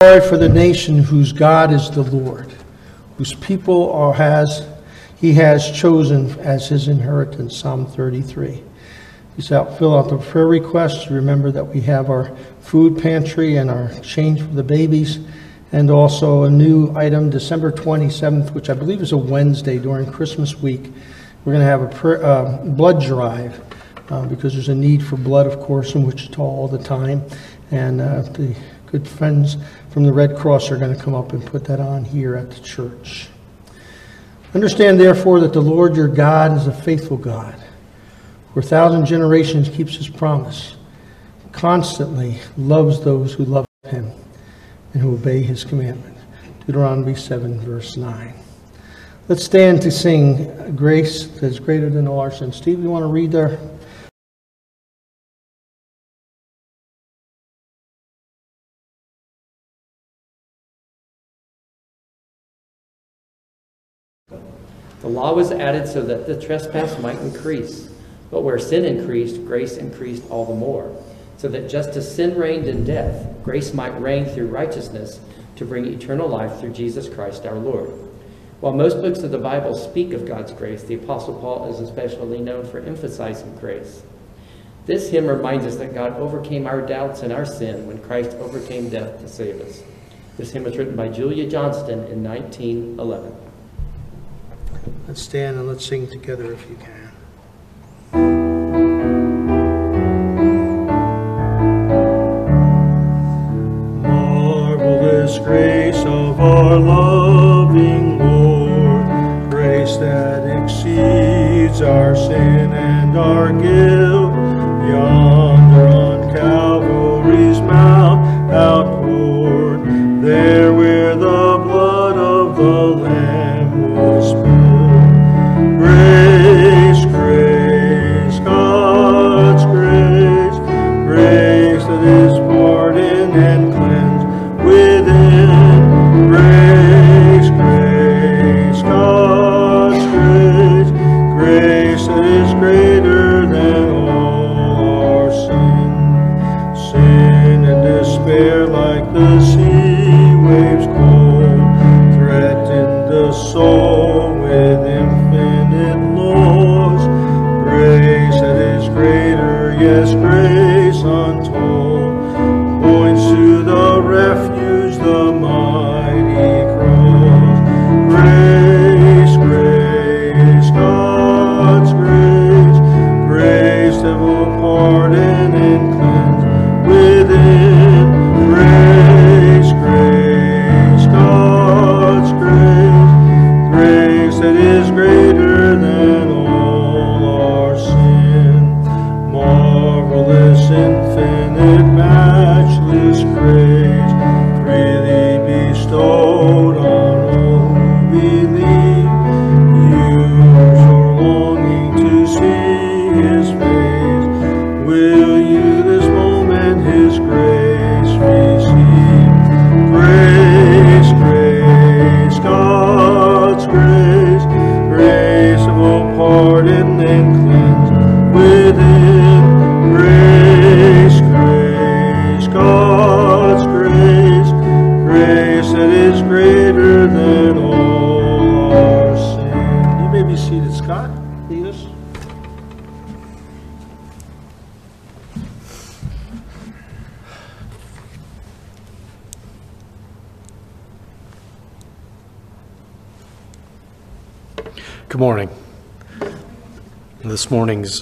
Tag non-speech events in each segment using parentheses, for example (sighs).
Joy for the nation whose God is the Lord, whose people are, has he has chosen as his inheritance. Psalm 33. Please out, fill out the prayer requests. Remember that we have our food pantry and our change for the babies, and also a new item, December 27th, which I believe is a Wednesday during Christmas week. We're going to have a prayer, uh, blood drive uh, because there's a need for blood, of course, in Wichita all the time. And uh, the good friends from the Red Cross are going to come up and put that on here at the church. Understand, therefore, that the Lord your God is a faithful God, for a thousand generations keeps his promise, constantly loves those who love him and who obey his commandment. Deuteronomy 7, verse 9. Let's stand to sing Grace that's greater than all our sins. Steve, you want to read there? The law was added so that the trespass might increase. But where sin increased, grace increased all the more. So that just as sin reigned in death, grace might reign through righteousness to bring eternal life through Jesus Christ our Lord. While most books of the Bible speak of God's grace, the Apostle Paul is especially known for emphasizing grace. This hymn reminds us that God overcame our doubts and our sin when Christ overcame death to save us. This hymn was written by Julia Johnston in 1911. Let's stand and let's sing together if you can. Marvelous grace of our loving Lord, grace that exceeds our sin and our guilt,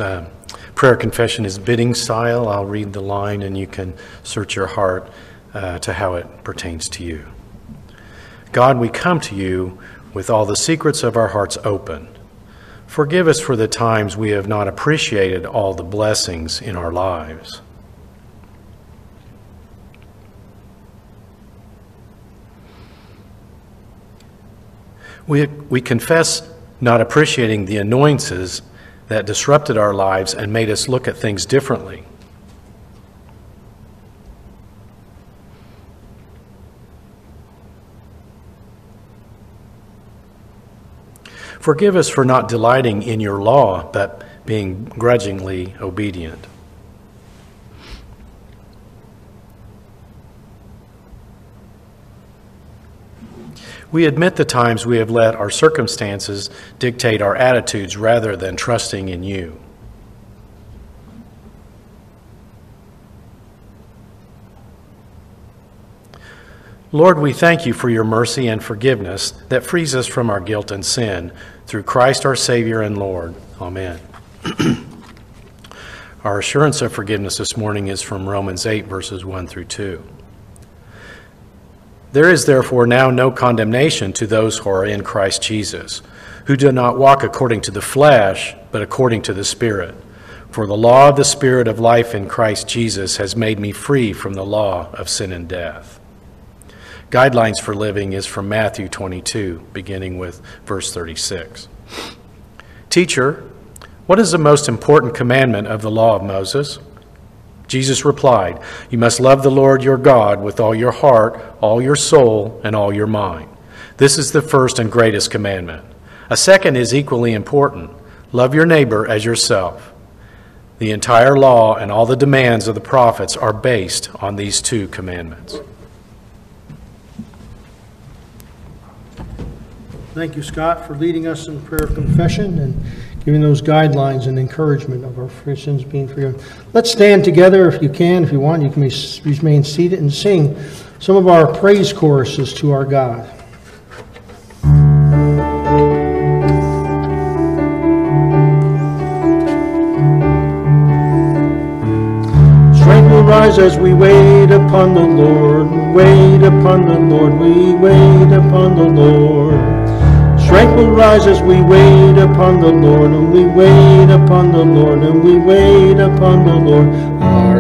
Uh, prayer confession is bidding style. I'll read the line and you can search your heart uh, to how it pertains to you. God, we come to you with all the secrets of our hearts open. Forgive us for the times we have not appreciated all the blessings in our lives. We, we confess not appreciating the annoyances that disrupted our lives and made us look at things differently. Forgive us for not delighting in your law, but being grudgingly obedient. We admit the times we have let our circumstances dictate our attitudes rather than trusting in you. Lord, we thank you for your mercy and forgiveness that frees us from our guilt and sin through Christ our Savior and Lord. Amen. (clears throat) our assurance of forgiveness this morning is from Romans 8, verses 1 through 2. There is therefore now no condemnation to those who are in Christ Jesus, who do not walk according to the flesh, but according to the Spirit. For the law of the Spirit of life in Christ Jesus has made me free from the law of sin and death. Guidelines for living is from Matthew 22, beginning with verse 36. Teacher, what is the most important commandment of the law of Moses? Jesus replied, You must love the Lord your God with all your heart, all your soul, and all your mind. This is the first and greatest commandment. A second is equally important love your neighbor as yourself. The entire law and all the demands of the prophets are based on these two commandments. Thank you, Scott, for leading us in prayer of confession and giving those guidelines and encouragement of our Christians being forgiven. Let's stand together if you can, if you want. You can remain seated and sing some of our praise choruses to our God. Rise as we wait upon the Lord. Wait upon the Lord. We wait upon the Lord. Strength will rise as we wait upon the Lord, and we wait upon the Lord, and we wait upon the Lord, our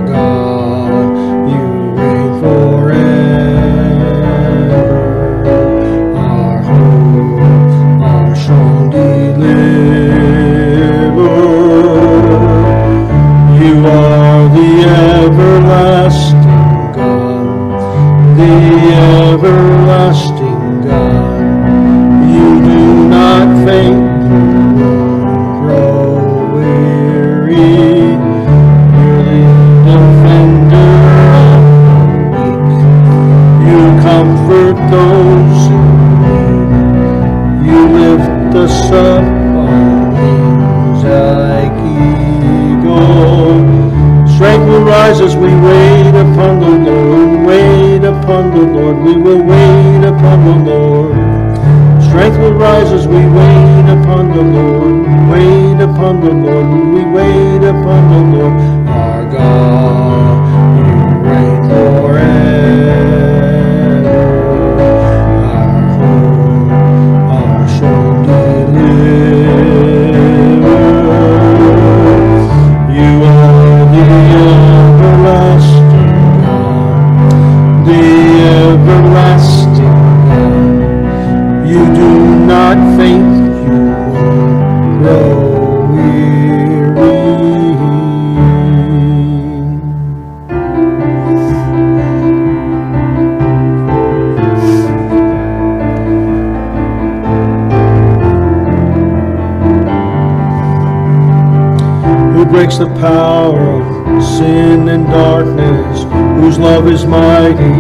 breaks the power of sin and darkness, whose love is mighty,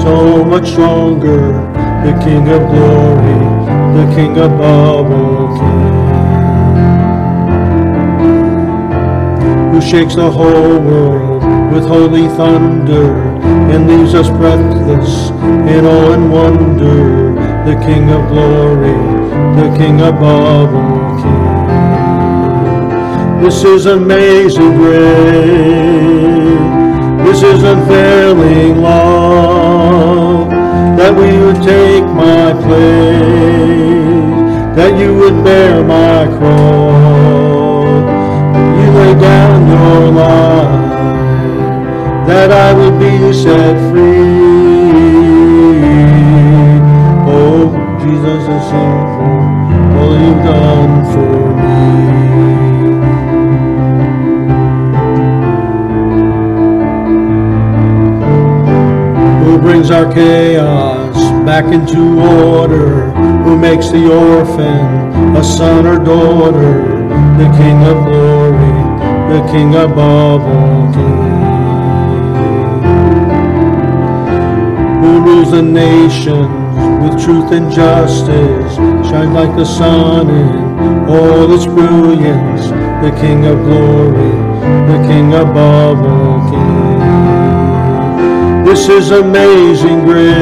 so much stronger the King of glory, the King above all kings, who shakes the whole world with holy thunder and leaves us breathless in awe and wonder, the King of glory, the King above all. This is amazing grace. This is unfailing love that we would take my place, that you would bear my cross. You lay down your life, that I would be set free. Oh, Jesus is for all you've our chaos? back into order, who makes the orphan a son or daughter, the King of glory, the King above all kings, who rules the nations with truth and justice, shines like the sun in all its brilliance. The King of glory, the King above all kings. This is amazing grace.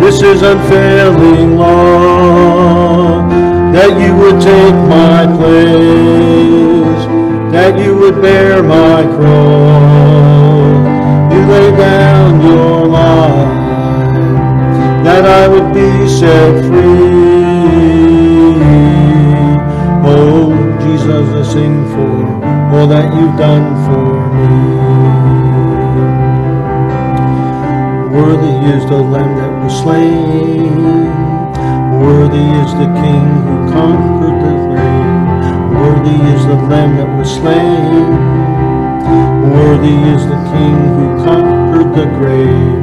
This is unfailing love. That you would take my place. That you would bear my cross. You lay down your life. That I would be set free. Oh, Jesus, I sing for all that you've done for me. Worthy is the Lamb that was slain. Worthy is the King who conquered the grave. Worthy is the Lamb that was slain. Worthy is the King who conquered the grave.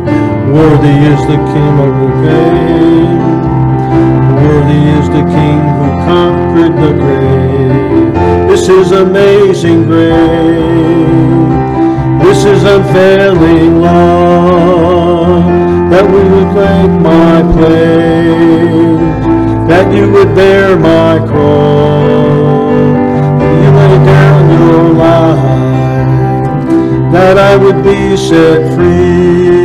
Worthy is the King of the grave. Worthy is the King who conquered the grave. This is amazing grace. This is unfailing love, that we would take my place, that you would bear my cross, you lay down your life, that I would be set free.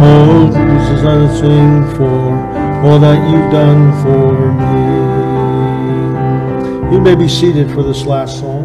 Oh, is I sing for all that you've done for me. You may be seated for this last song.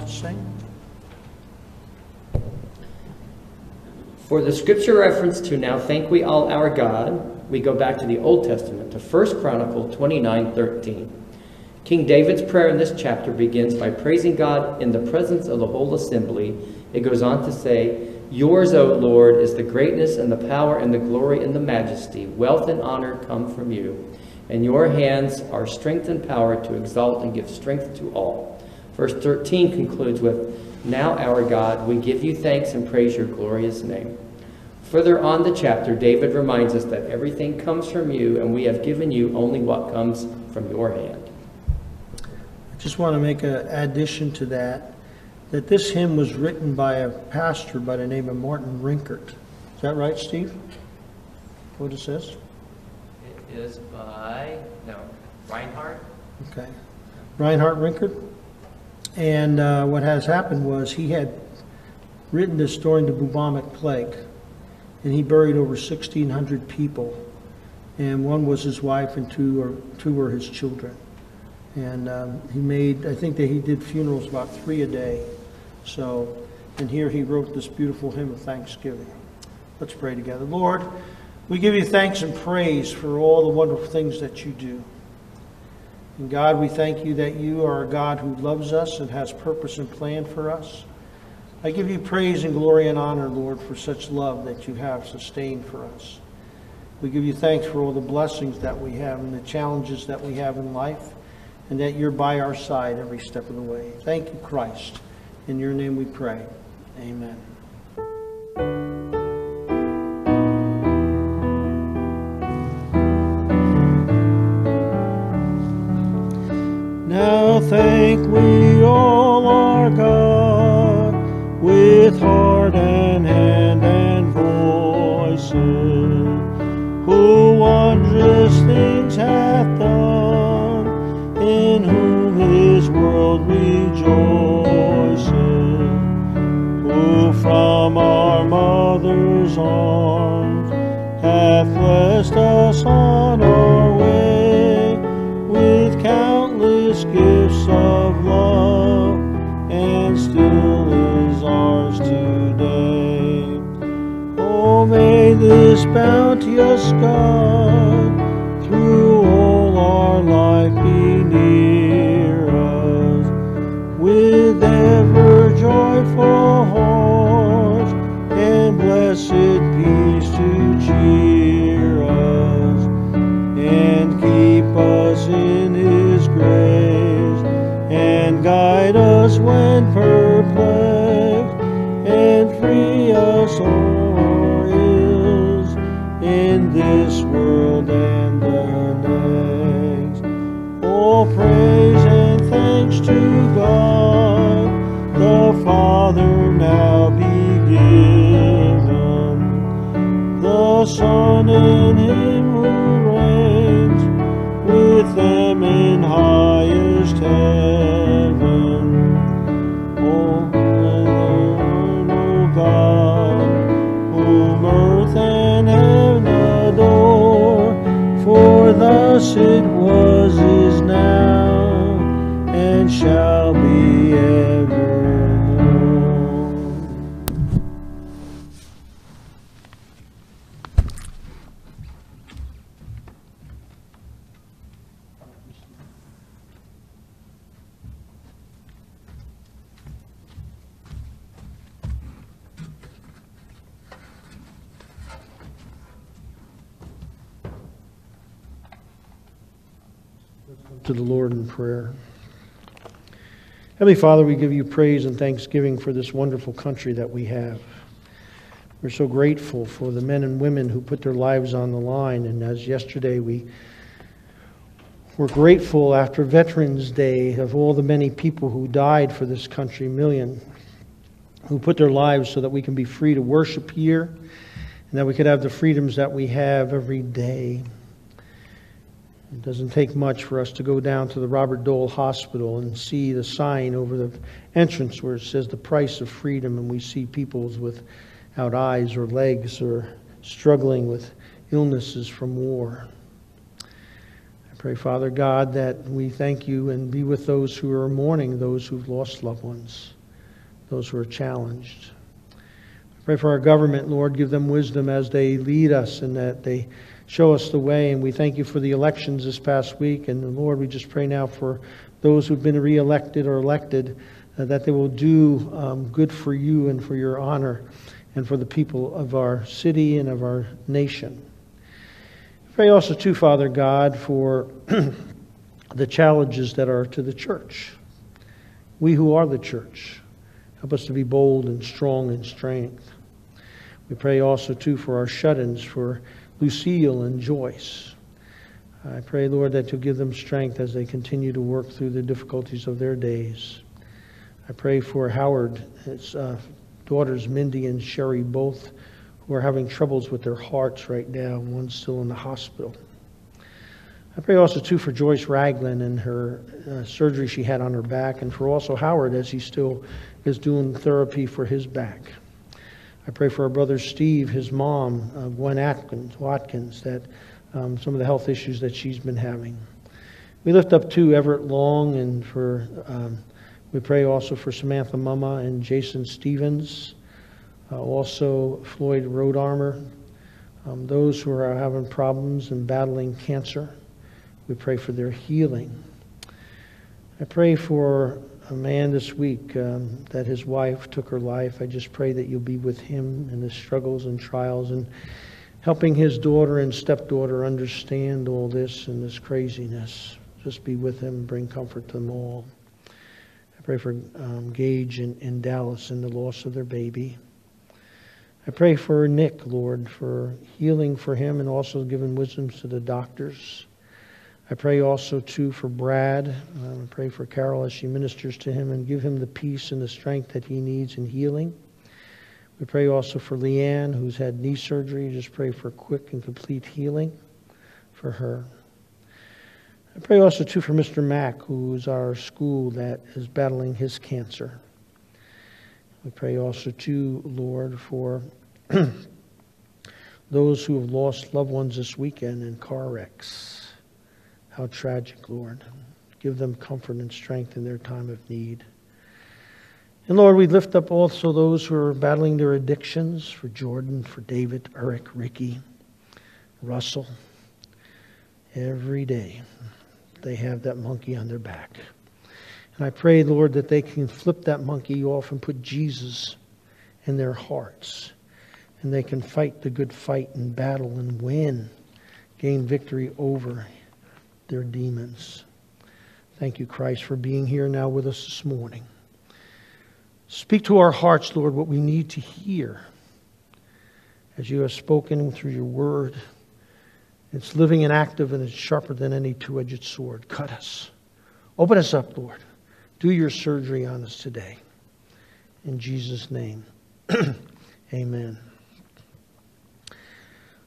To sing? For the scripture reference to now thank we all our God, we go back to the Old Testament, to 1 Chronicle 29 13. King David's prayer in this chapter begins by praising God in the presence of the whole assembly. It goes on to say, Yours, O Lord, is the greatness and the power and the glory and the majesty. Wealth and honor come from you. And your hands are strength and power to exalt and give strength to all. Verse 13 concludes with, Now, our God, we give you thanks and praise your glorious name. Further on the chapter, David reminds us that everything comes from you, and we have given you only what comes from your hand. I just want to make an addition to that, that this hymn was written by a pastor by the name of Martin Rinkart. Is that right, Steve? What it says? It is by, no, Reinhardt? Okay. Reinhard Rinkart. And uh, what has happened was he had written this during the bubonic plague, and he buried over 1,600 people. And one was his wife, and two, or, two were his children. And um, he made, I think that he did funerals about three a day. So, and here he wrote this beautiful hymn of thanksgiving. Let's pray together. Lord, we give you thanks and praise for all the wonderful things that you do. And God, we thank you that you are a God who loves us and has purpose and plan for us. I give you praise and glory and honor, Lord, for such love that you have sustained for us. We give you thanks for all the blessings that we have and the challenges that we have in life, and that you're by our side every step of the way. Thank you, Christ. In your name we pray. Amen. Now thank we all our God with heart and hand and voices, who wondrous things hath done, in whom his world rejoices, who from our mother's arms hath blessed us on this bounteous God through all our life be near us, with ever joyful hearts and blessed peace to cheer us and keep us in his grace and guide us when perplexed and free us all Praise and thanks to God the Father now be given the Son in him who reigns with them in highest heaven. O Lord, O God, whom earth and heaven adore, for thus it to the Lord in prayer. Heavenly Father, we give you praise and thanksgiving for this wonderful country that we have. We're so grateful for the men and women who put their lives on the line. And as yesterday we were grateful after Veterans Day of all the many people who died for this country, million, who put their lives so that we can be free to worship here and that we could have the freedoms that we have every day. It doesn't take much for us to go down to the Robert Dole Hospital and see the sign over the entrance where it says the price of freedom, and we see people without eyes or legs or struggling with illnesses from war. I Pray, Father God, that we thank you and be with those who are mourning, those who've lost loved ones, those who are challenged. I pray for our government, Lord. Give them wisdom as they lead us and that they show us the way. And we thank you for the elections this past week. And Lord, we just pray now for those who've been reelected or elected uh, that they will do um, good for you and for your honor and for the people of our city and of our nation. Pray also, too, Father God, for (clears throat) the challenges that are to the church. We who are the church, help us to be bold and strong in strength. We pray also, too, for our shut ins, for Lucille and Joyce. I pray, Lord, that you'll give them strength as they continue to work through the difficulties of their days. I pray for Howard, his uh, daughters, Mindy and Sherry, both who are having troubles with their hearts right now. One's still in the hospital. I pray also, too, for Joyce Ragland and her uh, surgery she had on her back, and for also Howard as he still is doing therapy for his back. I pray for our brother Steve, his mom, uh, Gwen Atkins, Watkins, that um, some of the health issues that she's been having. We lift up to Everett Long, and for um, we pray also for Samantha Mama and Jason Stevens, uh, also Floyd Road Armor, um, those who are having problems and battling cancer. We pray for their healing. I pray for a man this week um, that his wife took her life. I just pray that you'll be with him in his struggles and trials and helping his daughter and stepdaughter understand all this and this craziness. Just be with him bring comfort to them all. I pray for um, Gage in, in Dallas and the loss of their baby. I pray for Nick, Lord, for healing for him and also giving wisdom to the doctors. I pray also, too, for Brad. Uh, I pray for Carol as she ministers to him and give him the peace and the strength that he needs in healing. We pray also for Leanne, who's had knee surgery. Just pray for quick and complete healing for her. I pray also, too, for Mr. Mack, who's our school that is battling his cancer. We pray also, too, Lord, for (clears throat) those who have lost loved ones this weekend in car wrecks. How tragic, Lord. Give them comfort and strength in their time of need. And Lord, we lift up also those who are battling their addictions for Jordan, for David, Eric, Ricky, Russell. Every day they have that monkey on their back. And I pray, Lord, that they can flip that monkey off and put Jesus in their hearts. And they can fight the good fight and battle and win, gain victory over their demons. Thank you, Christ, for being here now with us this morning. Speak to our hearts, Lord, what we need to hear as you have spoken through your word. It's living and active, and it's sharper than any two edged sword. Cut us. Open us up, Lord. Do your surgery on us today. In Jesus' name, (clears throat) amen.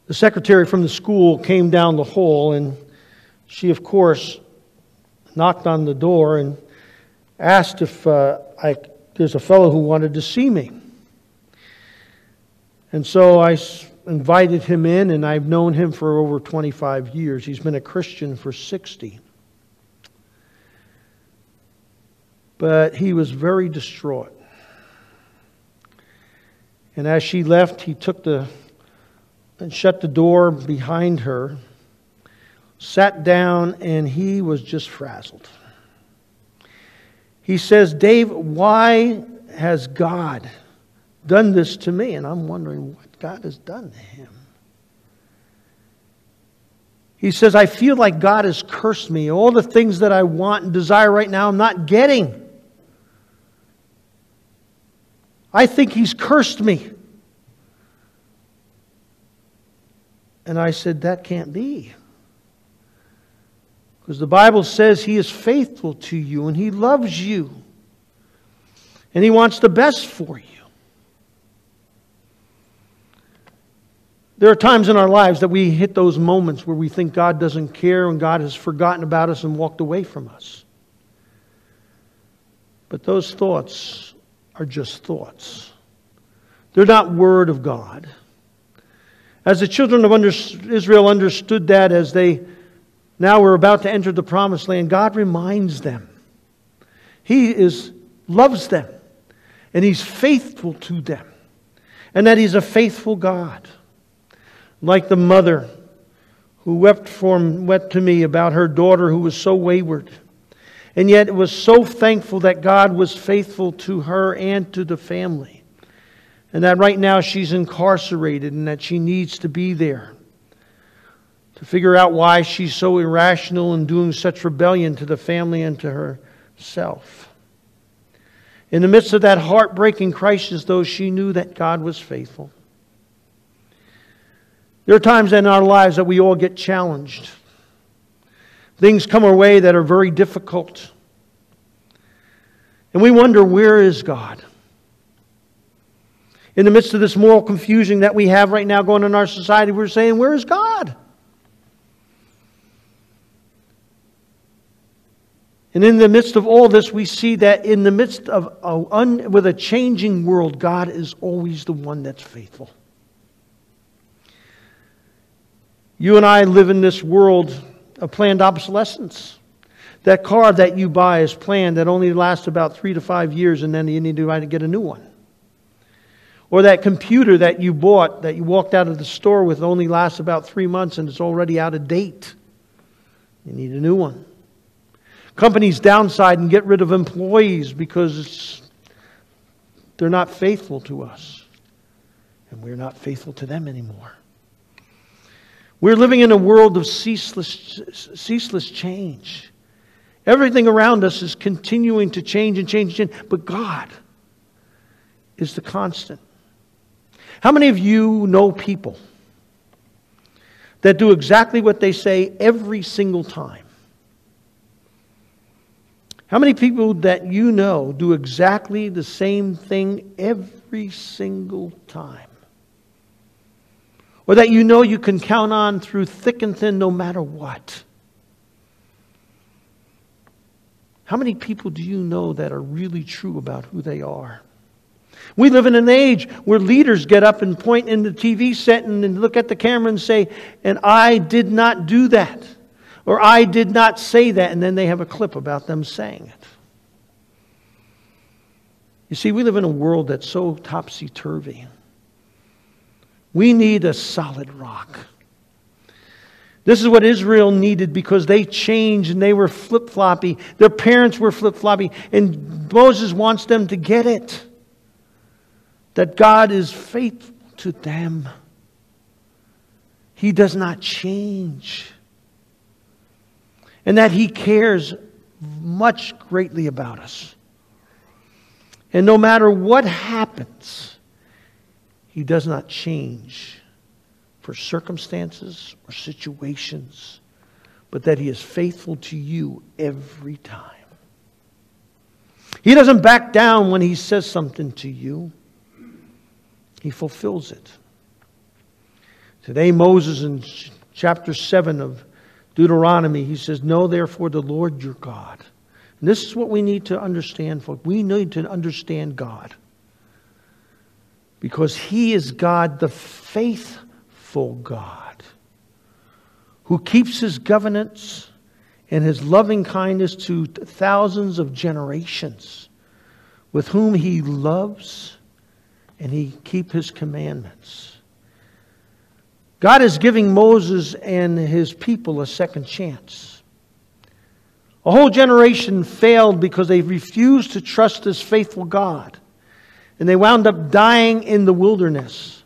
The secretary from the school came down the hall and she, of course, knocked on the door and asked if uh, I, there's a fellow who wanted to see me. And so I invited him in, and I've known him for over 25 years. He's been a Christian for 60. But he was very distraught. And as she left, he took the and shut the door behind her sat down, and he was just frazzled. He says, Dave, why has God done this to me? And I'm wondering what God has done to him. He says, I feel like God has cursed me. All the things that I want and desire right now, I'm not getting. I think He's cursed me. And I said, That can't be. Because the Bible says He is faithful to you and He loves you. And He wants the best for you. There are times in our lives that we hit those moments where we think God doesn't care and God has forgotten about us and walked away from us. But those thoughts are just thoughts. They're not word of God. As the children of Israel understood that as they now we're about to enter the promised land, God reminds them. He is, loves them, and He's faithful to them, and that He's a faithful God. Like the mother who wept, for, wept to me about her daughter who was so wayward, and yet was so thankful that God was faithful to her and to the family, and that right now she's incarcerated and that she needs to be there to figure out why she's so irrational and doing such rebellion to the family and to herself. In the midst of that heartbreaking crisis, though, she knew that God was faithful. There are times in our lives that we all get challenged. Things come our way that are very difficult. And we wonder, where is God? In the midst of this moral confusion that we have right now going on in our society, we're saying, Where is God? And in the midst of all this, we see that in the midst of a un, with a changing world, God is always the one that's faithful. You and I live in this world of planned obsolescence. That car that you buy is planned that only lasts about three to five years, and then you need to get a new one. Or that computer that you bought that you walked out of the store with only lasts about three months and it's already out of date. You need a new one. Companies downside and get rid of employees because they're not faithful to us. And we're not faithful to them anymore. We're living in a world of ceaseless, ceaseless change. Everything around us is continuing to change and change and change, but God is the constant. How many of you know people that do exactly what they say every single time? How many people that you know do exactly the same thing every single time? Or that you know you can count on through thick and thin no matter what? How many people do you know that are really true about who they are? We live in an age where leaders get up and point in the TV set and look at the camera and say, and I did not do that. Or I did not say that, and then they have a clip about them saying it. You see, we live in a world that's so topsy turvy. We need a solid rock. This is what Israel needed because they changed and they were flip floppy. Their parents were flip floppy. And Moses wants them to get it that God is faithful to them. He does not change and that He cares much greatly about us. And no matter what happens, He does not change for circumstances or situations, but that He is faithful to you every time. He doesn't back down when He says something to you, He fulfills it. Today, Moses in chapter 7 of Deuteronomy, he says, Know therefore the Lord your God. And this is what we need to understand, folks. We need to understand God. Because he is God, the faithful God, who keeps his governance and his loving kindness to thousands of generations, with whom he loves and he keep his commandments. God is giving Moses and his people a second chance. A whole generation failed because they refused to trust this faithful God. And they wound up dying in the wilderness.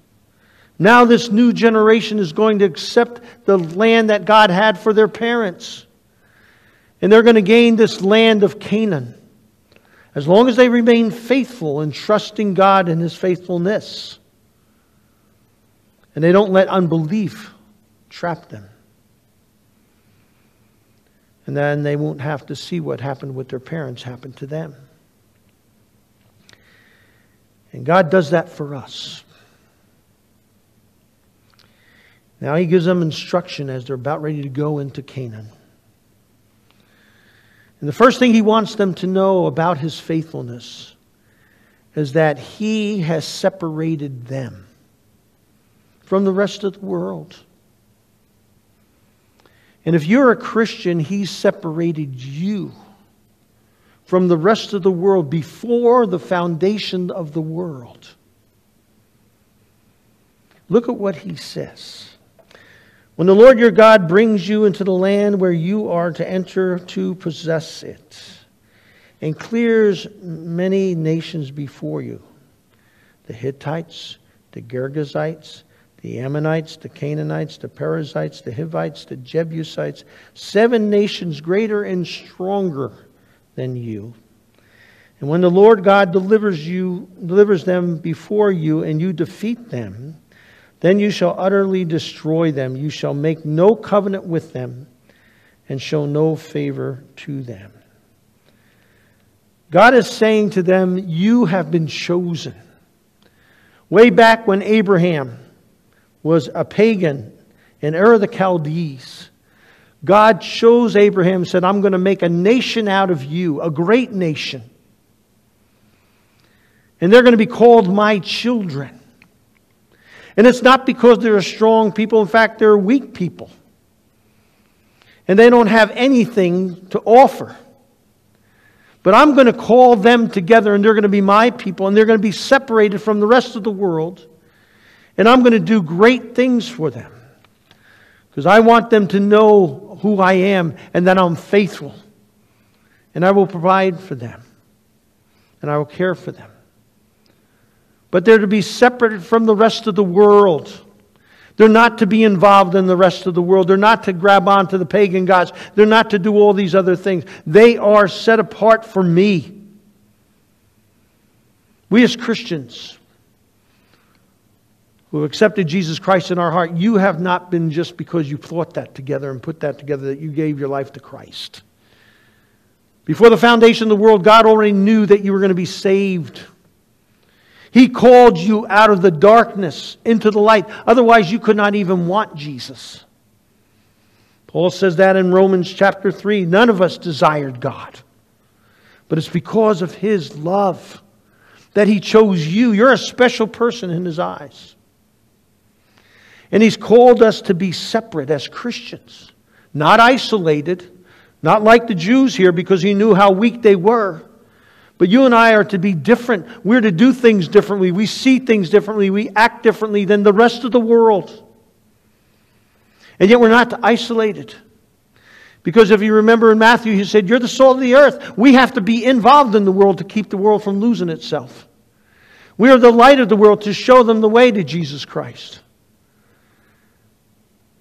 Now, this new generation is going to accept the land that God had for their parents. And they're going to gain this land of Canaan. As long as they remain faithful and trusting God in His faithfulness and they don't let unbelief trap them. And then they won't have to see what happened with their parents happen to them. And God does that for us. Now He gives them instruction as they're about ready to go into Canaan. And the first thing He wants them to know about His faithfulness is that He has separated them from the rest of the world. And if you're a Christian, He separated you from the rest of the world before the foundation of the world. Look at what He says. When the Lord your God brings you into the land where you are to enter to possess it, and clears many nations before you the Hittites, the Girgashites, the Ammonites, the Canaanites, the Perizzites, the Hivites, the Jebusites, seven nations greater and stronger than you. And when the Lord God delivers you delivers them before you and you defeat them, then you shall utterly destroy them. You shall make no covenant with them and show no favor to them. God is saying to them, You have been chosen. Way back when Abraham was a pagan in Ur of the Chaldees, God chose Abraham and said, I'm going to make a nation out of you, a great nation. And they're going to be called my children. And it's not because they're strong people, in fact, they're weak people. And they don't have anything to offer. But I'm going to call them together, and they're going to be my people, and they're going to be separated from the rest of the world. And I'm going to do great things for them. Because I want them to know who I am and that I'm faithful. And I will provide for them. And I will care for them. But they're to be separated from the rest of the world. They're not to be involved in the rest of the world. They're not to grab onto the pagan gods. They're not to do all these other things. They are set apart for me. We as Christians who accepted Jesus Christ in our heart, you have not been just because you thought that together and put that together that you gave your life to Christ. Before the foundation of the world, God already knew that you were going to be saved. He called you out of the darkness into the light. Otherwise, you could not even want Jesus. Paul says that in Romans chapter 3. None of us desired God, but it's because of His love that He chose you. You're a special person in His eyes. And He's called us to be separate as Christians, not isolated, not like the Jews here because He knew how weak they were. But you and I are to be different. We're to do things differently. We see things differently. We act differently than the rest of the world. And yet we're not isolated. Because if you remember in Matthew, he said, You're the salt of the earth. We have to be involved in the world to keep the world from losing itself. We are the light of the world to show them the way to Jesus Christ.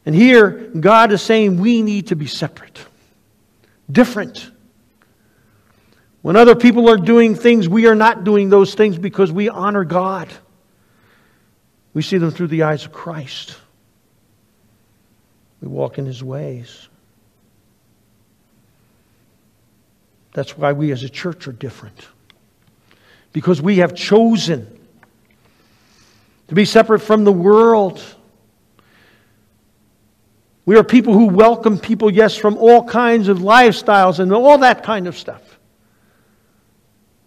And here, God is saying we need to be separate, different. When other people are doing things, we are not doing those things because we honor God. We see them through the eyes of Christ. We walk in His ways. That's why we as a church are different. Because we have chosen to be separate from the world. We are people who welcome people, yes, from all kinds of lifestyles and all that kind of stuff.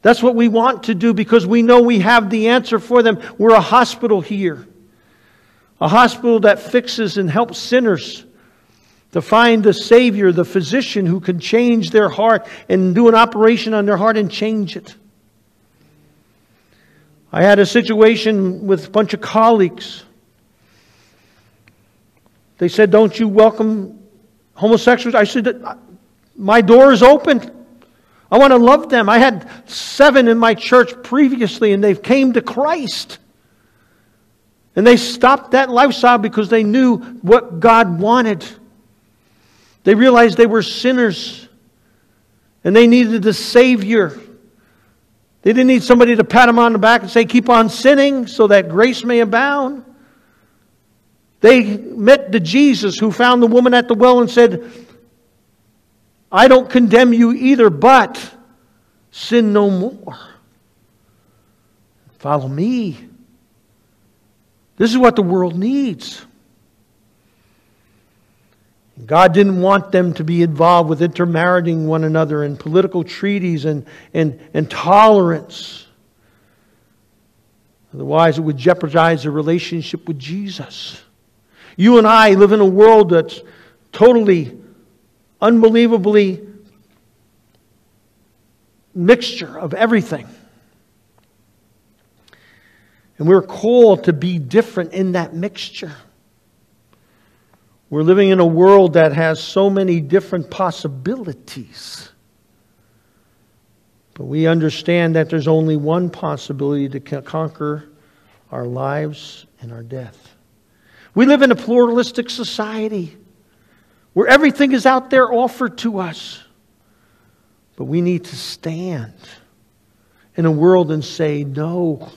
That's what we want to do because we know we have the answer for them. We're a hospital here, a hospital that fixes and helps sinners to find the Savior, the physician who can change their heart and do an operation on their heart and change it. I had a situation with a bunch of colleagues. They said, Don't you welcome homosexuals? I said, My door is open. I want to love them. I had seven in my church previously, and they've came to Christ. And they stopped that lifestyle because they knew what God wanted. They realized they were sinners and they needed a Savior. They didn't need somebody to pat them on the back and say, Keep on sinning so that grace may abound. They met the Jesus who found the woman at the well and said, I don't condemn you either, but sin no more. Follow me. This is what the world needs. God didn't want them to be involved with intermarrying one another and political treaties and, and, and tolerance. Otherwise, it would jeopardize the relationship with Jesus. You and I live in a world that's totally unbelievably mixture of everything. And we're called to be different in that mixture. We're living in a world that has so many different possibilities. But we understand that there's only one possibility to conquer our lives and our death. We live in a pluralistic society where everything is out there offered to us. But we need to stand in a world and say, no.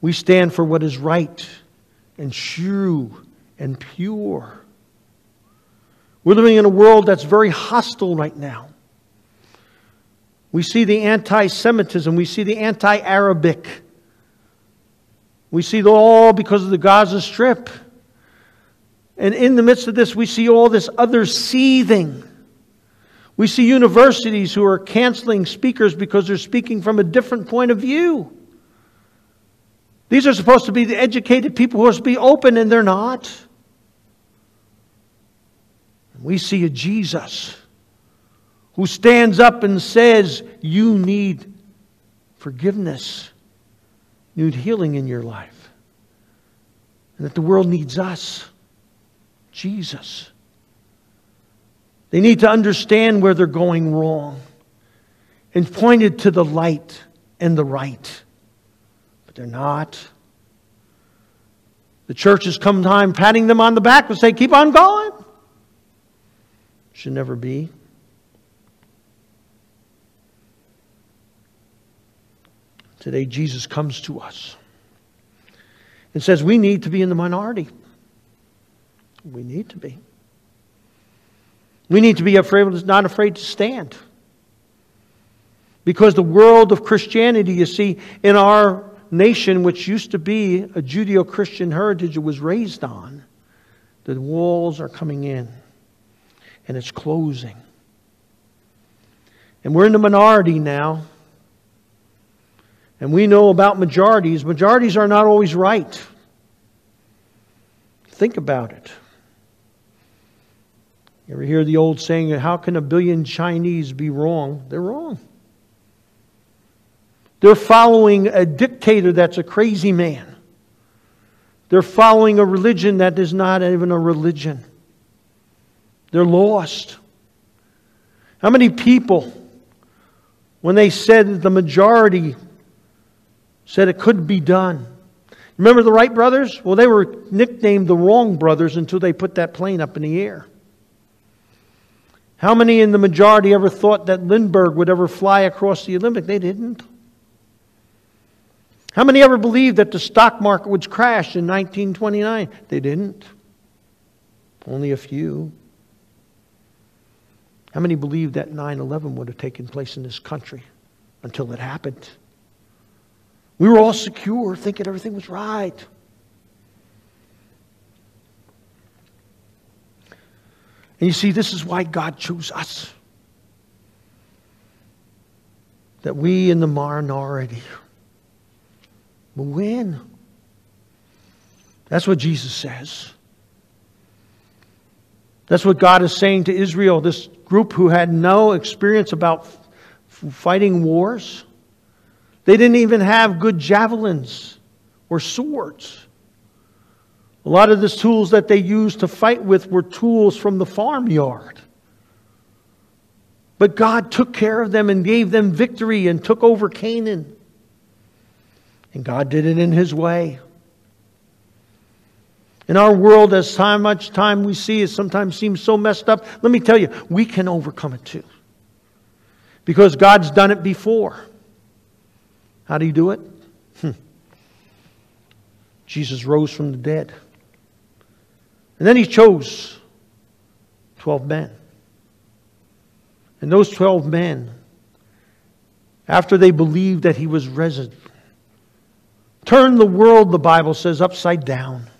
We stand for what is right and true and pure. We're living in a world that's very hostile right now. We see the anti Semitism, we see the anti Arabic. We see all because of the Gaza Strip. And in the midst of this, we see all this other seething. We see universities who are canceling speakers because they're speaking from a different point of view. These are supposed to be the educated people who are supposed to be open, and they're not. We see a Jesus who stands up and says, You need forgiveness, need healing in your life, and that the world needs us, Jesus. They need to understand where they're going wrong and pointed to the light and the right. But they're not. The church has come time patting them on the back and say, keep on going. Should never be. Today, Jesus comes to us and says we need to be in the minority. We need to be. We need to be afraid, not afraid to stand. Because the world of Christianity, you see, in our nation, which used to be a Judeo Christian heritage it was raised on, the walls are coming in and it's closing. And we're in the minority now. And we know about majorities. Majorities are not always right. Think about it. You ever hear the old saying, how can a billion Chinese be wrong? They're wrong. They're following a dictator that's a crazy man. They're following a religion that is not even a religion. They're lost. How many people, when they said that the majority said it could be done, Remember the Wright brothers? Well, they were nicknamed the wrong brothers until they put that plane up in the air. How many in the majority ever thought that Lindbergh would ever fly across the Olympic? They didn't. How many ever believed that the stock market would crash in 1929? They didn't. Only a few. How many believed that 9 11 would have taken place in this country until it happened? We were all secure, thinking everything was right. And you see, this is why God chose us. That we in the minority will win. That's what Jesus says. That's what God is saying to Israel, this group who had no experience about fighting wars. They didn't even have good javelins or swords. A lot of the tools that they used to fight with were tools from the farmyard. But God took care of them and gave them victory and took over Canaan. And God did it in His way. In our world, as how much time we see, it sometimes seems so messed up. Let me tell you, we can overcome it too. Because God's done it before. How do you do it? Hmm. Jesus rose from the dead. And then he chose 12 men. And those 12 men, after they believed that he was risen, turned the world, the Bible says, upside down,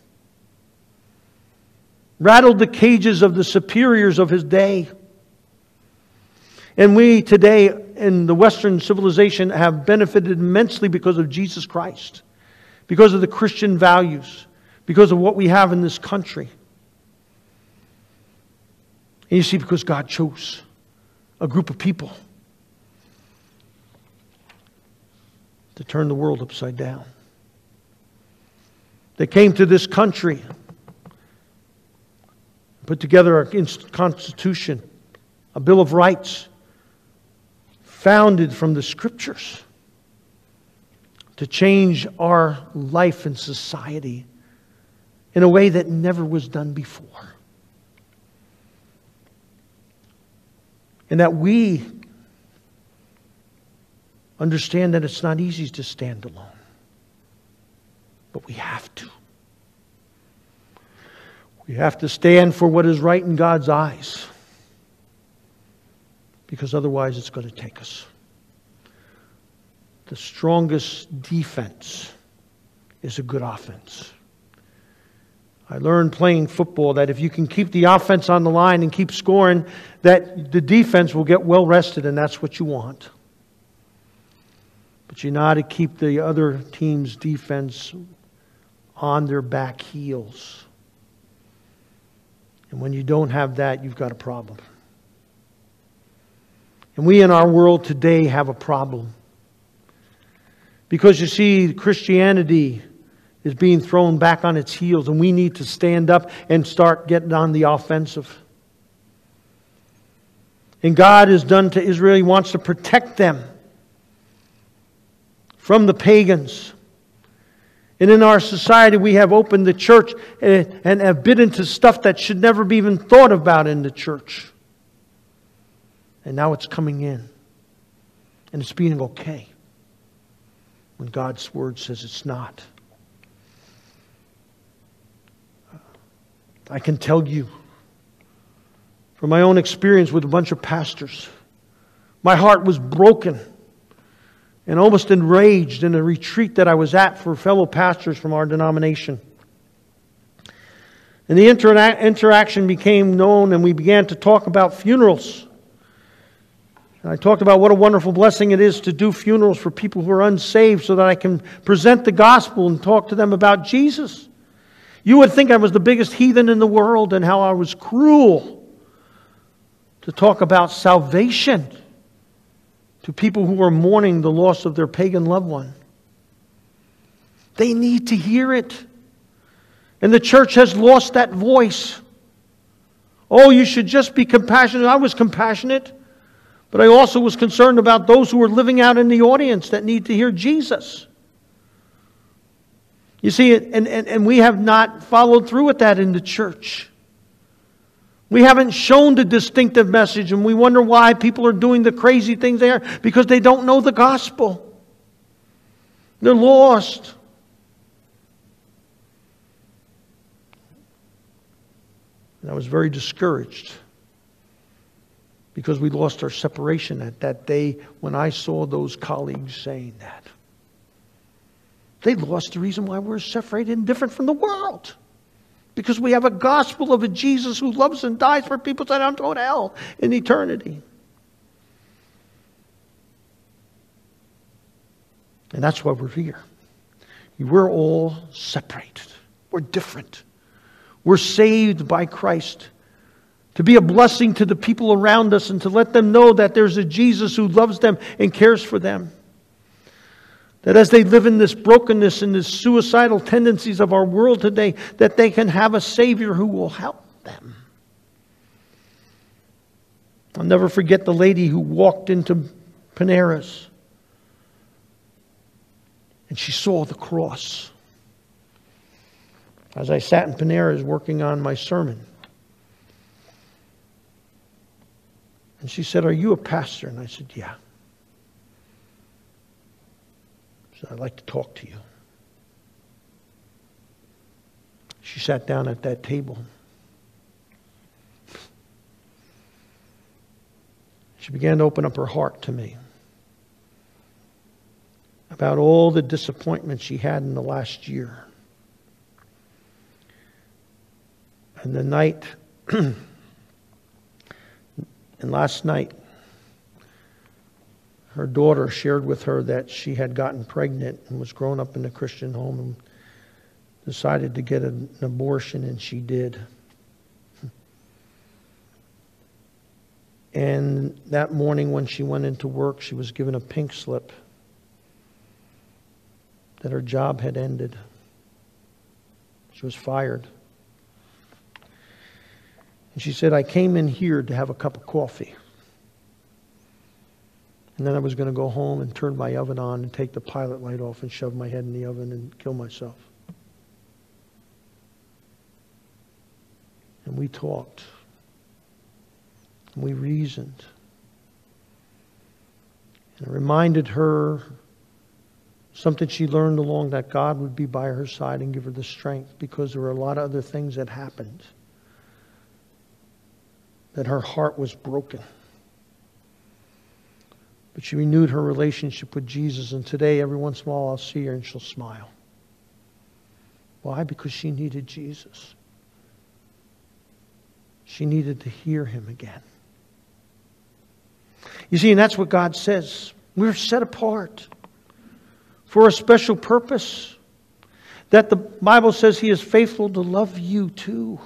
rattled the cages of the superiors of his day. And we today in the Western civilization have benefited immensely because of Jesus Christ, because of the Christian values, because of what we have in this country. And you see, because God chose a group of people to turn the world upside down. They came to this country, put together a constitution, a Bill of Rights, founded from the scriptures to change our life and society in a way that never was done before. And that we understand that it's not easy to stand alone, but we have to. We have to stand for what is right in God's eyes, because otherwise it's going to take us. The strongest defense is a good offense. I learned playing football that if you can keep the offense on the line and keep scoring, that the defense will get well rested, and that's what you want. But you know to keep the other team's defense on their back heels. And when you don't have that, you've got a problem. And we in our world today have a problem. Because you see, Christianity is being thrown back on its heels, and we need to stand up and start getting on the offensive. And God has done to Israel, He wants to protect them from the pagans. And in our society, we have opened the church eh, and have bit into stuff that should never be even thought about in the church. And now it's coming in. And it's being okay when God's word says it's not. I can tell you from my own experience with a bunch of pastors, my heart was broken and almost enraged in a retreat that I was at for fellow pastors from our denomination. And the intera- interaction became known, and we began to talk about funerals. I talked about what a wonderful blessing it is to do funerals for people who are unsaved so that I can present the gospel and talk to them about Jesus. You would think I was the biggest heathen in the world and how I was cruel to talk about salvation to people who are mourning the loss of their pagan loved one. They need to hear it. And the church has lost that voice. Oh, you should just be compassionate. I was compassionate, but I also was concerned about those who were living out in the audience that need to hear Jesus. You see, and, and, and we have not followed through with that in the church. We haven't shown the distinctive message, and we wonder why people are doing the crazy things they are because they don't know the gospel. They're lost. And I was very discouraged because we lost our separation at that day when I saw those colleagues saying that. They lost the reason why we're separated and different from the world. Because we have a gospel of a Jesus who loves and dies for people that don't go to hell in eternity. And that's why we're here. We're all separated. We're different. We're saved by Christ to be a blessing to the people around us and to let them know that there's a Jesus who loves them and cares for them. That as they live in this brokenness and the suicidal tendencies of our world today, that they can have a Savior who will help them. I'll never forget the lady who walked into Panera's and she saw the cross. As I sat in Panera's working on my sermon. And she said, Are you a pastor? And I said, Yeah. So I'd like to talk to you. She sat down at that table. She began to open up her heart to me about all the disappointments she had in the last year. And the night, (clears throat) and last night, her daughter shared with her that she had gotten pregnant and was grown up in a Christian home and decided to get an abortion, and she did. And that morning when she went into work, she was given a pink slip that her job had ended. She was fired. And she said, I came in here to have a cup of coffee. And then I was going to go home and turn my oven on and take the pilot light off and shove my head in the oven and kill myself. And we talked. And we reasoned. And I reminded her something she learned along that God would be by her side and give her the strength because there were a lot of other things that happened. That her heart was broken. But she renewed her relationship with Jesus, and today, every once in a while, I'll see her and she'll smile. Why? Because she needed Jesus. She needed to hear him again. You see, and that's what God says. We're set apart for a special purpose. That the Bible says He is faithful to love you too.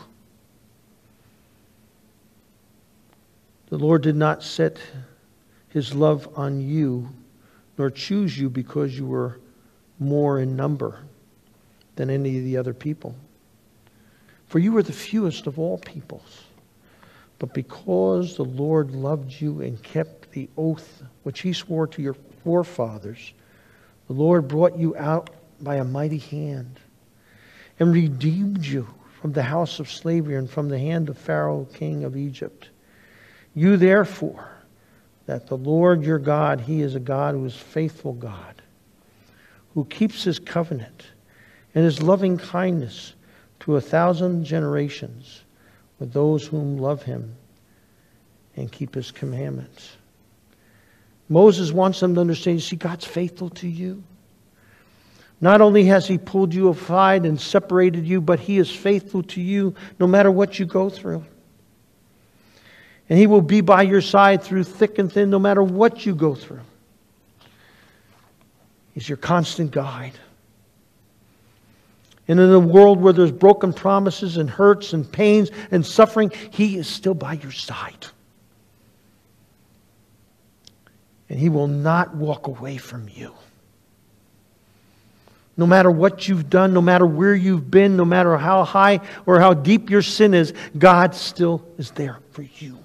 The Lord did not set His love on you, nor choose you because you were more in number than any of the other people. For you were the fewest of all peoples. But because the Lord loved you and kept the oath which he swore to your forefathers, the Lord brought you out by a mighty hand and redeemed you from the house of slavery and from the hand of Pharaoh, king of Egypt. You therefore, that the Lord your God, he is a God who is faithful God, who keeps his covenant and his loving kindness to a thousand generations with those whom love him and keep his commandments. Moses wants them to understand, you see, God's faithful to you. Not only has he pulled you aside and separated you, but he is faithful to you no matter what you go through. And he will be by your side through thick and thin no matter what you go through. He's your constant guide. And in a world where there's broken promises and hurts and pains and suffering, He is still by your side. And He will not walk away from you. No matter what you've done, no matter where you've been, no matter how high or how deep your sin is, God still is there for you.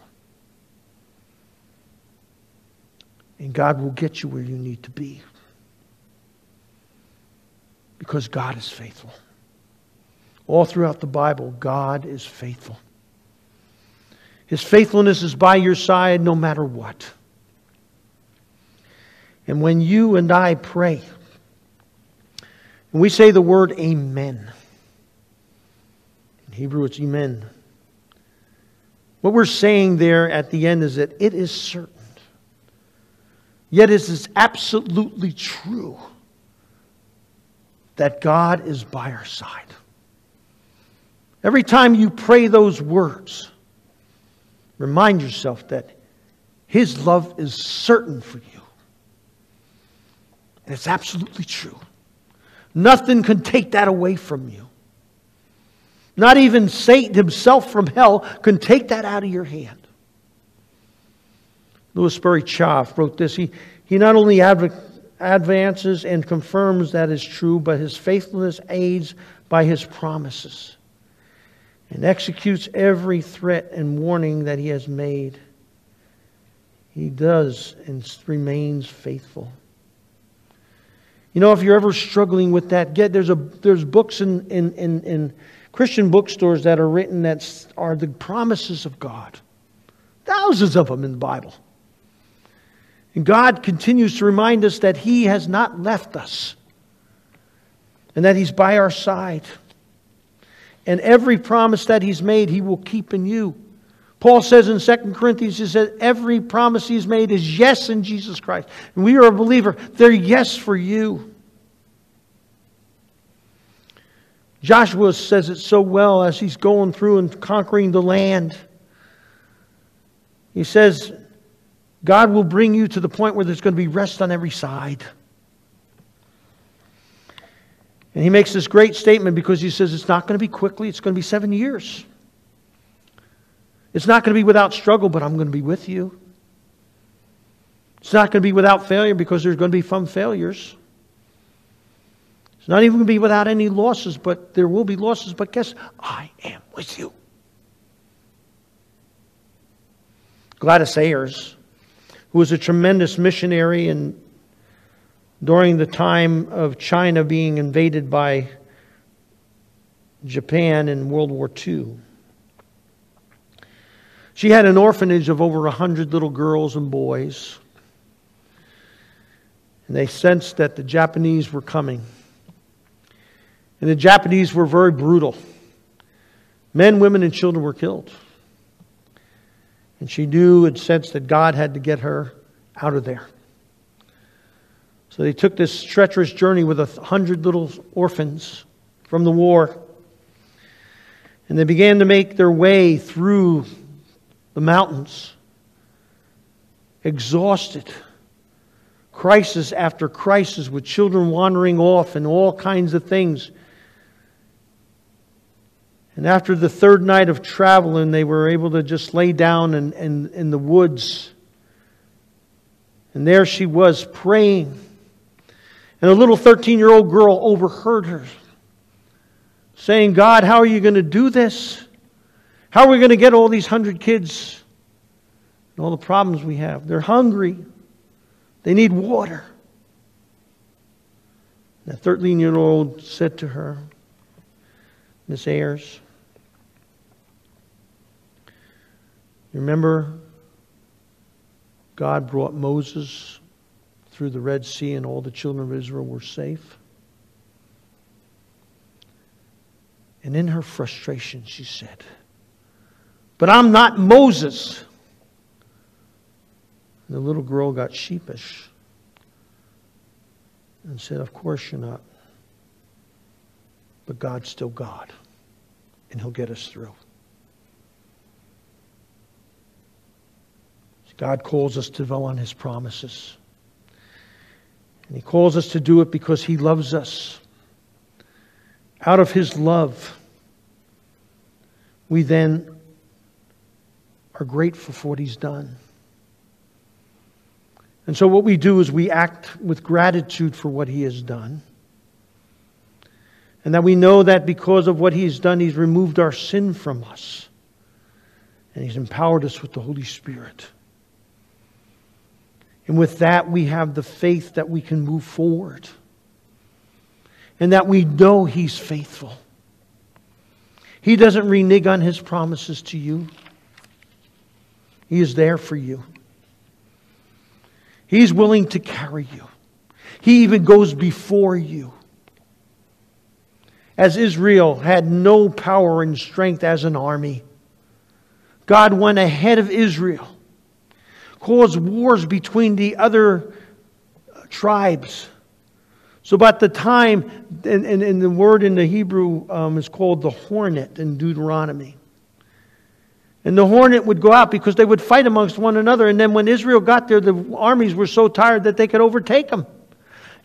And God will get you where you need to be. Because God is faithful. All throughout the Bible, God is faithful. His faithfulness is by your side no matter what. And when you and I pray, and we say the word amen, in Hebrew it's amen. What we're saying there at the end is that it is certain, yet it is absolutely true that God is by our side. Every time you pray those words, remind yourself that His love is certain for you. And it's absolutely true. Nothing can take that away from you. Not even Satan himself from hell can take that out of your hand. Sperry Chafer wrote this. He, he not only adv- advances and confirms that is true, but his faithfulness aids by his promises and executes every threat and warning that he has made. He does and remains faithful. You know, if you're ever struggling with that, get there's a there's books in in, in, in Christian bookstores that are written that are the promises of God. Thousands of them in the Bible. And God continues to remind us that He has not left us and that He's by our side. And every promise that he's made, he will keep in you. Paul says in 2 Corinthians, he said, every promise he's made is yes in Jesus Christ. And we are a believer. They're yes for you. Joshua says it so well as he's going through and conquering the land. He says, God will bring you to the point where there's going to be rest on every side. And he makes this great statement because he says it's not going to be quickly, it's going to be seven years. It's not going to be without struggle, but I'm going to be with you. It's not going to be without failure because there's going to be some failures. It's not even going to be without any losses, but there will be losses. But guess, I am with you. Gladys Ayers, who was a tremendous missionary and during the time of China being invaded by Japan in World War II. She had an orphanage of over a 100 little girls and boys. And they sensed that the Japanese were coming. And the Japanese were very brutal. Men, women, and children were killed. And she knew and sensed that God had to get her out of there. So they took this treacherous journey with a hundred little orphans from the war. And they began to make their way through the mountains, exhausted. Crisis after crisis, with children wandering off and all kinds of things. And after the third night of traveling, they were able to just lay down in, in, in the woods. And there she was praying. And a little 13 year old girl overheard her saying, God, how are you going to do this? How are we going to get all these hundred kids and all the problems we have? They're hungry, they need water. And the 13 year old said to her, Miss Ayers, remember God brought Moses through the Red Sea and all the children of Israel were safe? And in her frustration, she said, But I'm not Moses. And the little girl got sheepish and said, Of course you're not. But God's still God, and He'll get us through. God calls us to dwell on His promises. And He calls us to do it because He loves us. Out of His love, we then are grateful for what He's done. And so, what we do is we act with gratitude for what He has done. And that we know that because of what He's done, He's removed our sin from us. And He's empowered us with the Holy Spirit. And with that, we have the faith that we can move forward. And that we know He's faithful. He doesn't renege on His promises to you, He is there for you. He's willing to carry you, He even goes before you. As Israel had no power and strength as an army, God went ahead of Israel caused wars between the other tribes. So, about the time, and, and, and the word in the Hebrew um, is called the hornet in Deuteronomy. And the hornet would go out because they would fight amongst one another. And then when Israel got there, the armies were so tired that they could overtake them.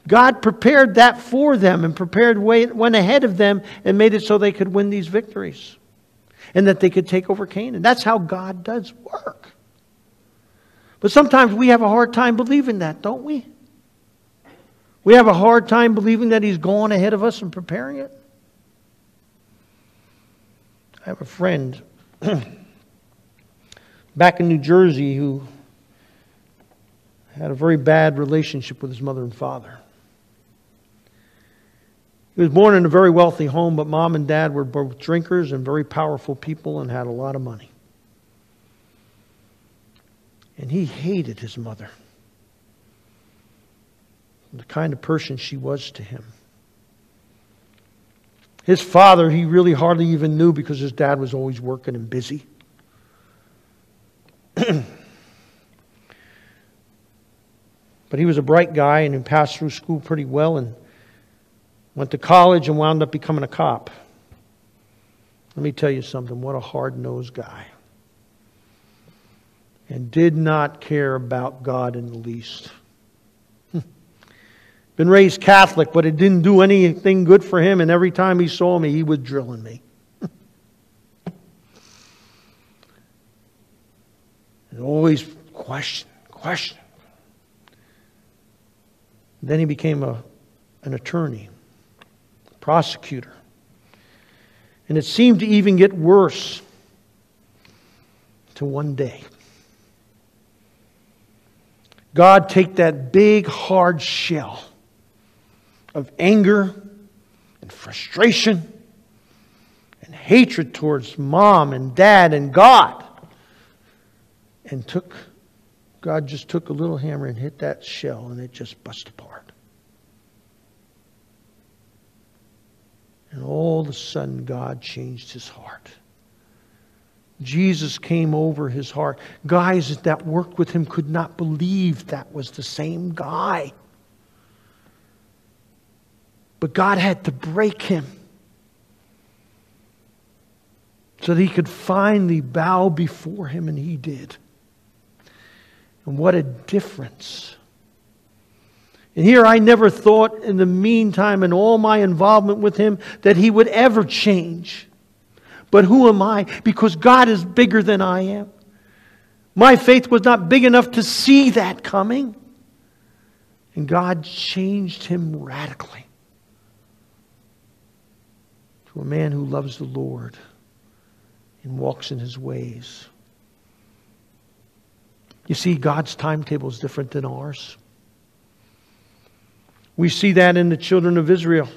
God prepared that for them and prepared way, went ahead of them and made it so they could win these victories and that they could take over Canaan. That's how God does work. But sometimes we have a hard time believing that, don't we? We have a hard time believing that He's going ahead of us and preparing it. I have a friend (clears throat) back in New Jersey who had a very bad relationship with his mother and father. He was born in a very wealthy home, but mom and dad were both drinkers and very powerful people and had a lot of money. And he hated his mother, the kind of person she was to him. His father, he really hardly even knew because his dad was always working and busy. (clears throat) but he was a bright guy and he passed through school pretty well and went to college and wound up becoming a cop. Let me tell you something what a hard nosed guy and did not care about God in the least. Hmm. Been raised Catholic, but it didn't do anything good for him, and every time he saw me, he was drilling me. (laughs) And always question, question. Then he became a, an attorney, prosecutor. And it seemed to even get worse to one day. God take that big hard shell of anger and frustration and hatred towards mom and dad and God and took God just took a little hammer and hit that shell and it just bust apart. And all of a sudden God changed his heart. Jesus came over his heart. Guys that worked with him could not believe that was the same guy. But God had to break him so that he could finally bow before him, and he did. And what a difference. And here I never thought in the meantime, in all my involvement with him, that he would ever change. But who am I? Because God is bigger than I am. My faith was not big enough to see that coming. And God changed him radically to a man who loves the Lord and walks in his ways. You see, God's timetable is different than ours. We see that in the children of Israel.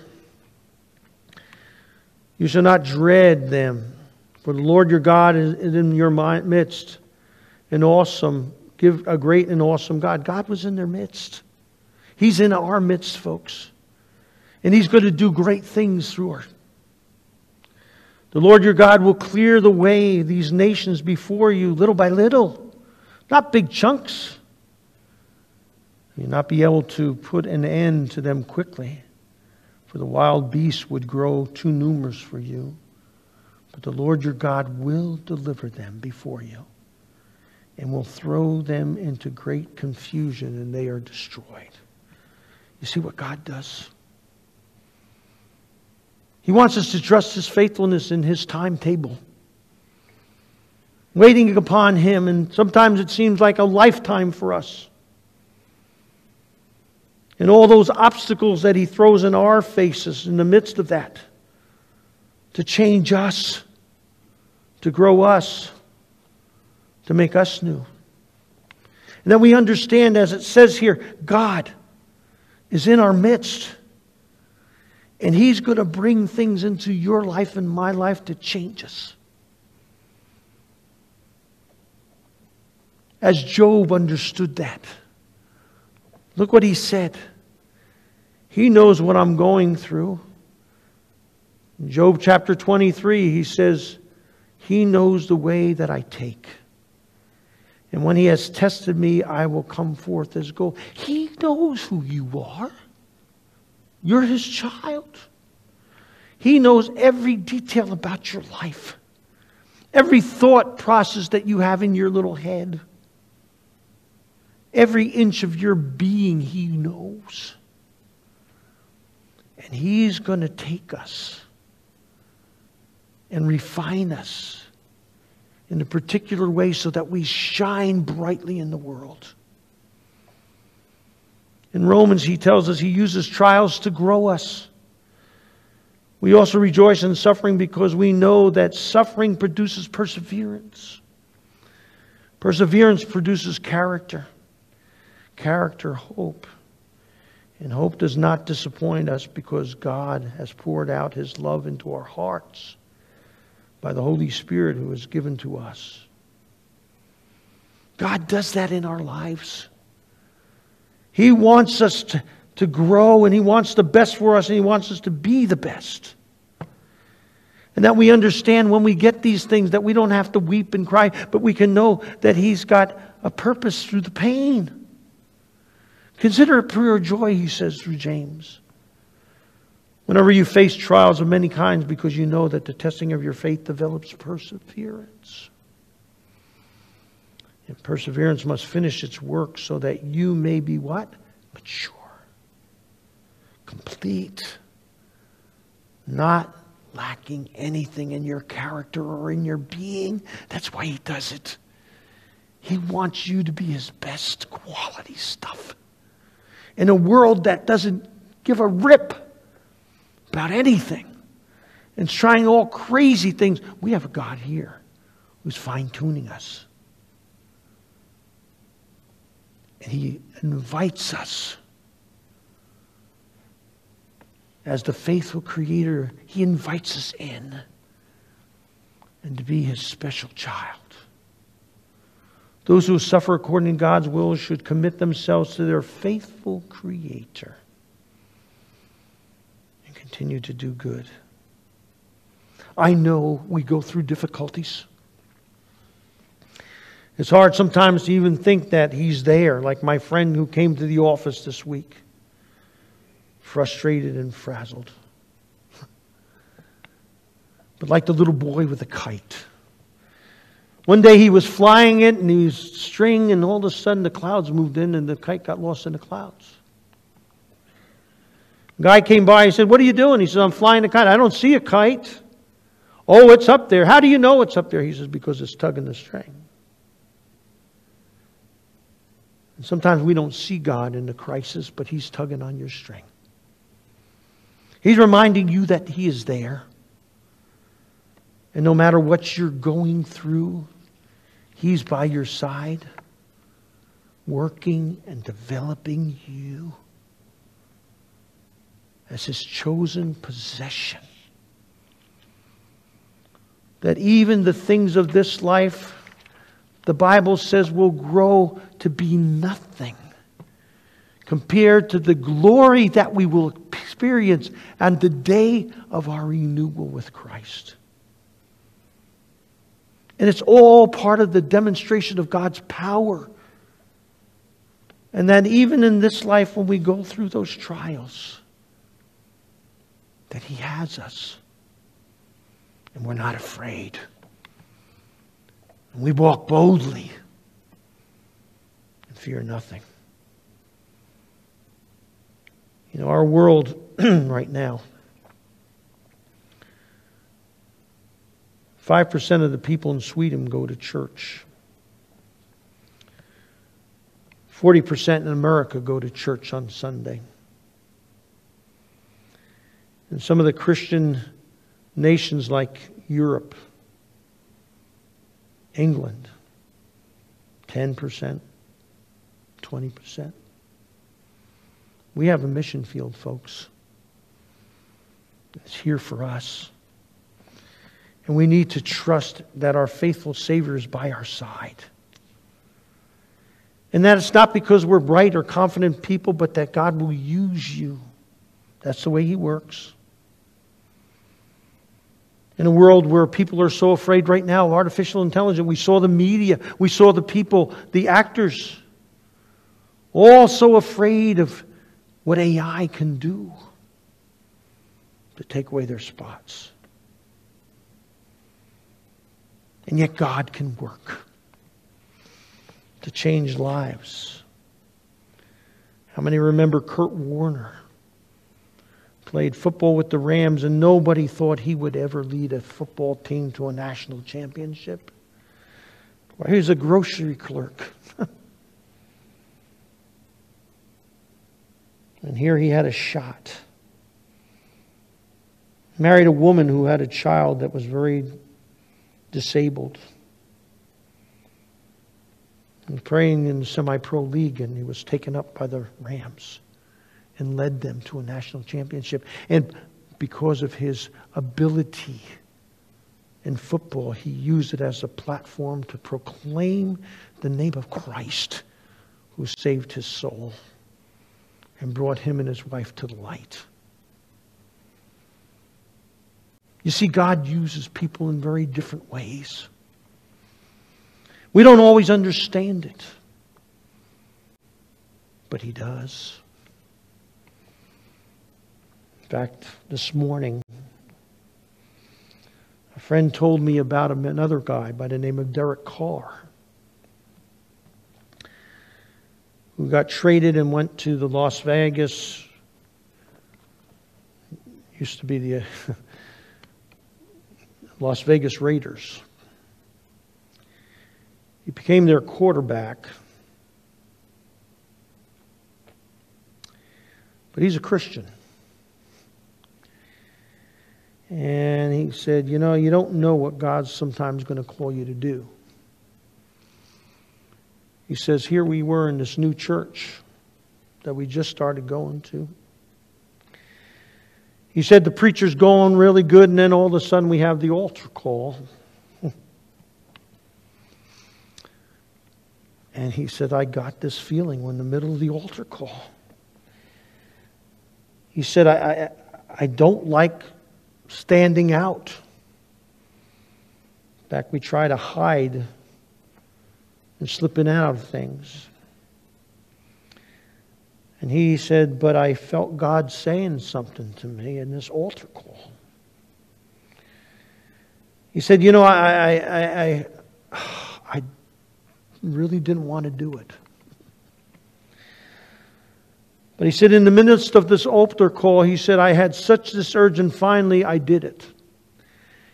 You shall not dread them, for the Lord your God is in your midst, an awesome, give a great and awesome God. God was in their midst. He's in our midst, folks. And He's going to do great things through us. The Lord your God will clear the way, these nations before you, little by little, not big chunks. You'll not be able to put an end to them quickly for the wild beasts would grow too numerous for you. But the Lord your God will deliver them before you and will throw them into great confusion, and they are destroyed. You see what God does? He wants us to trust His faithfulness in His timetable. Waiting upon Him, and sometimes it seems like a lifetime for us and all those obstacles that He throws in our faces in the midst of that to change us, to grow us, to make us new. And that we understand, as it says here, God is in our midst. And He's going to bring things into your life and my life to change us. As Job understood that. Look what he said. He knows what I'm going through. In Job chapter 23, he says, He knows the way that I take. And when He has tested me, I will come forth as gold. He knows who you are. You're His child. He knows every detail about your life, every thought process that you have in your little head. Every inch of your being, He knows. And He's going to take us and refine us in a particular way so that we shine brightly in the world. In Romans, he tells us he uses trials to grow us. We also rejoice in suffering because we know that suffering produces perseverance. Perseverance produces character character, hope. And hope does not disappoint us because God has poured out his love into our hearts by the Holy Spirit who is given to us. God does that in our lives. He wants us to, to grow and He wants the best for us and He wants us to be the best. And that we understand when we get these things that we don't have to weep and cry, but we can know that He's got a purpose through the pain. Consider it pure joy, he says through James. Whenever you face trials of many kinds, because you know that the testing of your faith develops perseverance. And perseverance must finish its work so that you may be what? Mature, complete, not lacking anything in your character or in your being. That's why he does it. He wants you to be his best quality stuff. In a world that doesn't give a rip about anything and is trying all crazy things, we have a God here who's fine tuning us. And he invites us as the faithful creator, he invites us in and to be his special child. Those who suffer according to God's will should commit themselves to their faithful creator and continue to do good. I know we go through difficulties. It's hard sometimes to even think that he's there, like my friend who came to the office this week frustrated and frazzled. (laughs) But like the little boy with a kite. One day he was flying it and he was string, and all of a sudden the clouds moved in and the kite got lost in the clouds. A guy came by and said, What are you doing? He said, I'm flying a kite. I don't see a kite. Oh, it's up there. How do you know it's up there? He says, Because it's tugging the string. And sometimes we don't see God in the crisis, but He's tugging on your string. He's reminding you that He is there. And no matter what you're going through, He's by your side, working and developing you as His chosen possession. That even the things of this life, the Bible says, will grow to be nothing compared to the glory that we will experience on the day of our renewal with Christ. And it's all part of the demonstration of God's power. And that even in this life, when we go through those trials, that He has us. And we're not afraid. And we walk boldly and fear nothing. You know, our world (clears throat) right now, 5% of the people in Sweden go to church. 40% in America go to church on Sunday. And some of the Christian nations like Europe, England, 10%, 20%. We have a mission field, folks. It's here for us. And we need to trust that our faithful Savior is by our side. And that it's not because we're bright or confident people, but that God will use you. That's the way He works. In a world where people are so afraid right now of artificial intelligence, we saw the media, we saw the people, the actors, all so afraid of what AI can do to take away their spots. And yet, God can work to change lives. How many remember Kurt Warner? Played football with the Rams, and nobody thought he would ever lead a football team to a national championship. Well, he was a grocery clerk. (laughs) And here he had a shot. Married a woman who had a child that was very disabled. And praying in the semi pro league, and he was taken up by the Rams and led them to a national championship. And because of his ability in football, he used it as a platform to proclaim the name of Christ who saved his soul and brought him and his wife to the light. You see, God uses people in very different ways. We don't always understand it, but He does. In fact, this morning, a friend told me about another guy by the name of Derek Carr. who got traded and went to the Las Vegas, used to be the (laughs) Las Vegas Raiders. He became their quarterback. But he's a Christian. And he said, You know, you don't know what God's sometimes going to call you to do. He says, Here we were in this new church that we just started going to. He said, The preacher's going really good, and then all of a sudden we have the altar call. (laughs) And he said, I got this feeling in the middle of the altar call. He said, I, I, I don't like standing out. In fact, we try to hide and slipping out of things. And he said, But I felt God saying something to me in this altar call. He said, You know, I, I, I, (sighs) I, really didn't want to do it. But he said, in the midst of this altar call, he said, I had such this urge, and finally I did it.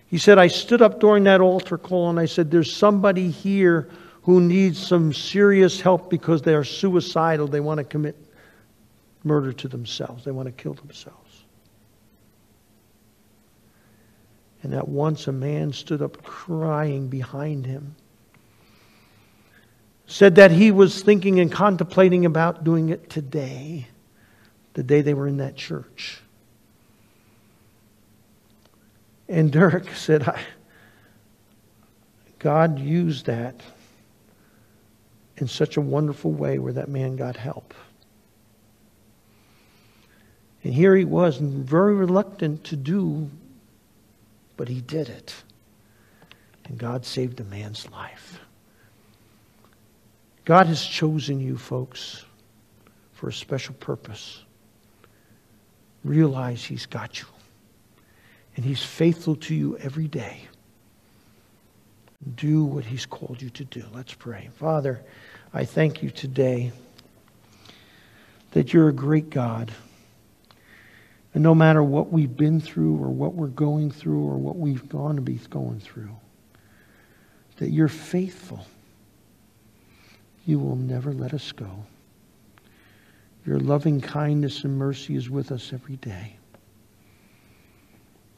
He said, I stood up during that altar call and I said, There's somebody here who needs some serious help because they are suicidal. They want to commit murder to themselves, they want to kill themselves. And at once a man stood up crying behind him said that he was thinking and contemplating about doing it today, the day they were in that church. And Dirk (laughs) said, I, God used that in such a wonderful way where that man got help. And here he was, very reluctant to do, but he did it. And God saved a man's life. God has chosen you, folks, for a special purpose. Realize He's got you. And He's faithful to you every day. Do what He's called you to do. Let's pray. Father, I thank you today that you're a great God. And no matter what we've been through or what we're going through or what we've gone to be going through, that you're faithful you will never let us go. Your loving kindness and mercy is with us every day.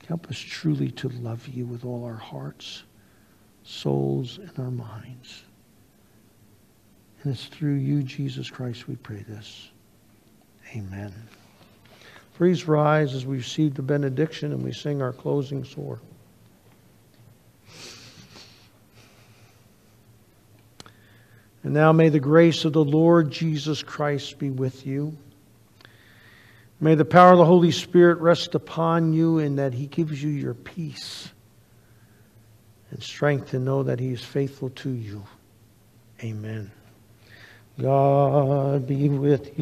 Help us truly to love you with all our hearts, souls, and our minds. And it's through you, Jesus Christ, we pray this. Amen. Please rise as we receive the benediction and we sing our closing song. And now may the grace of the Lord Jesus Christ be with you. May the power of the Holy Spirit rest upon you in that He gives you your peace and strength to know that He is faithful to you. Amen. God be with you.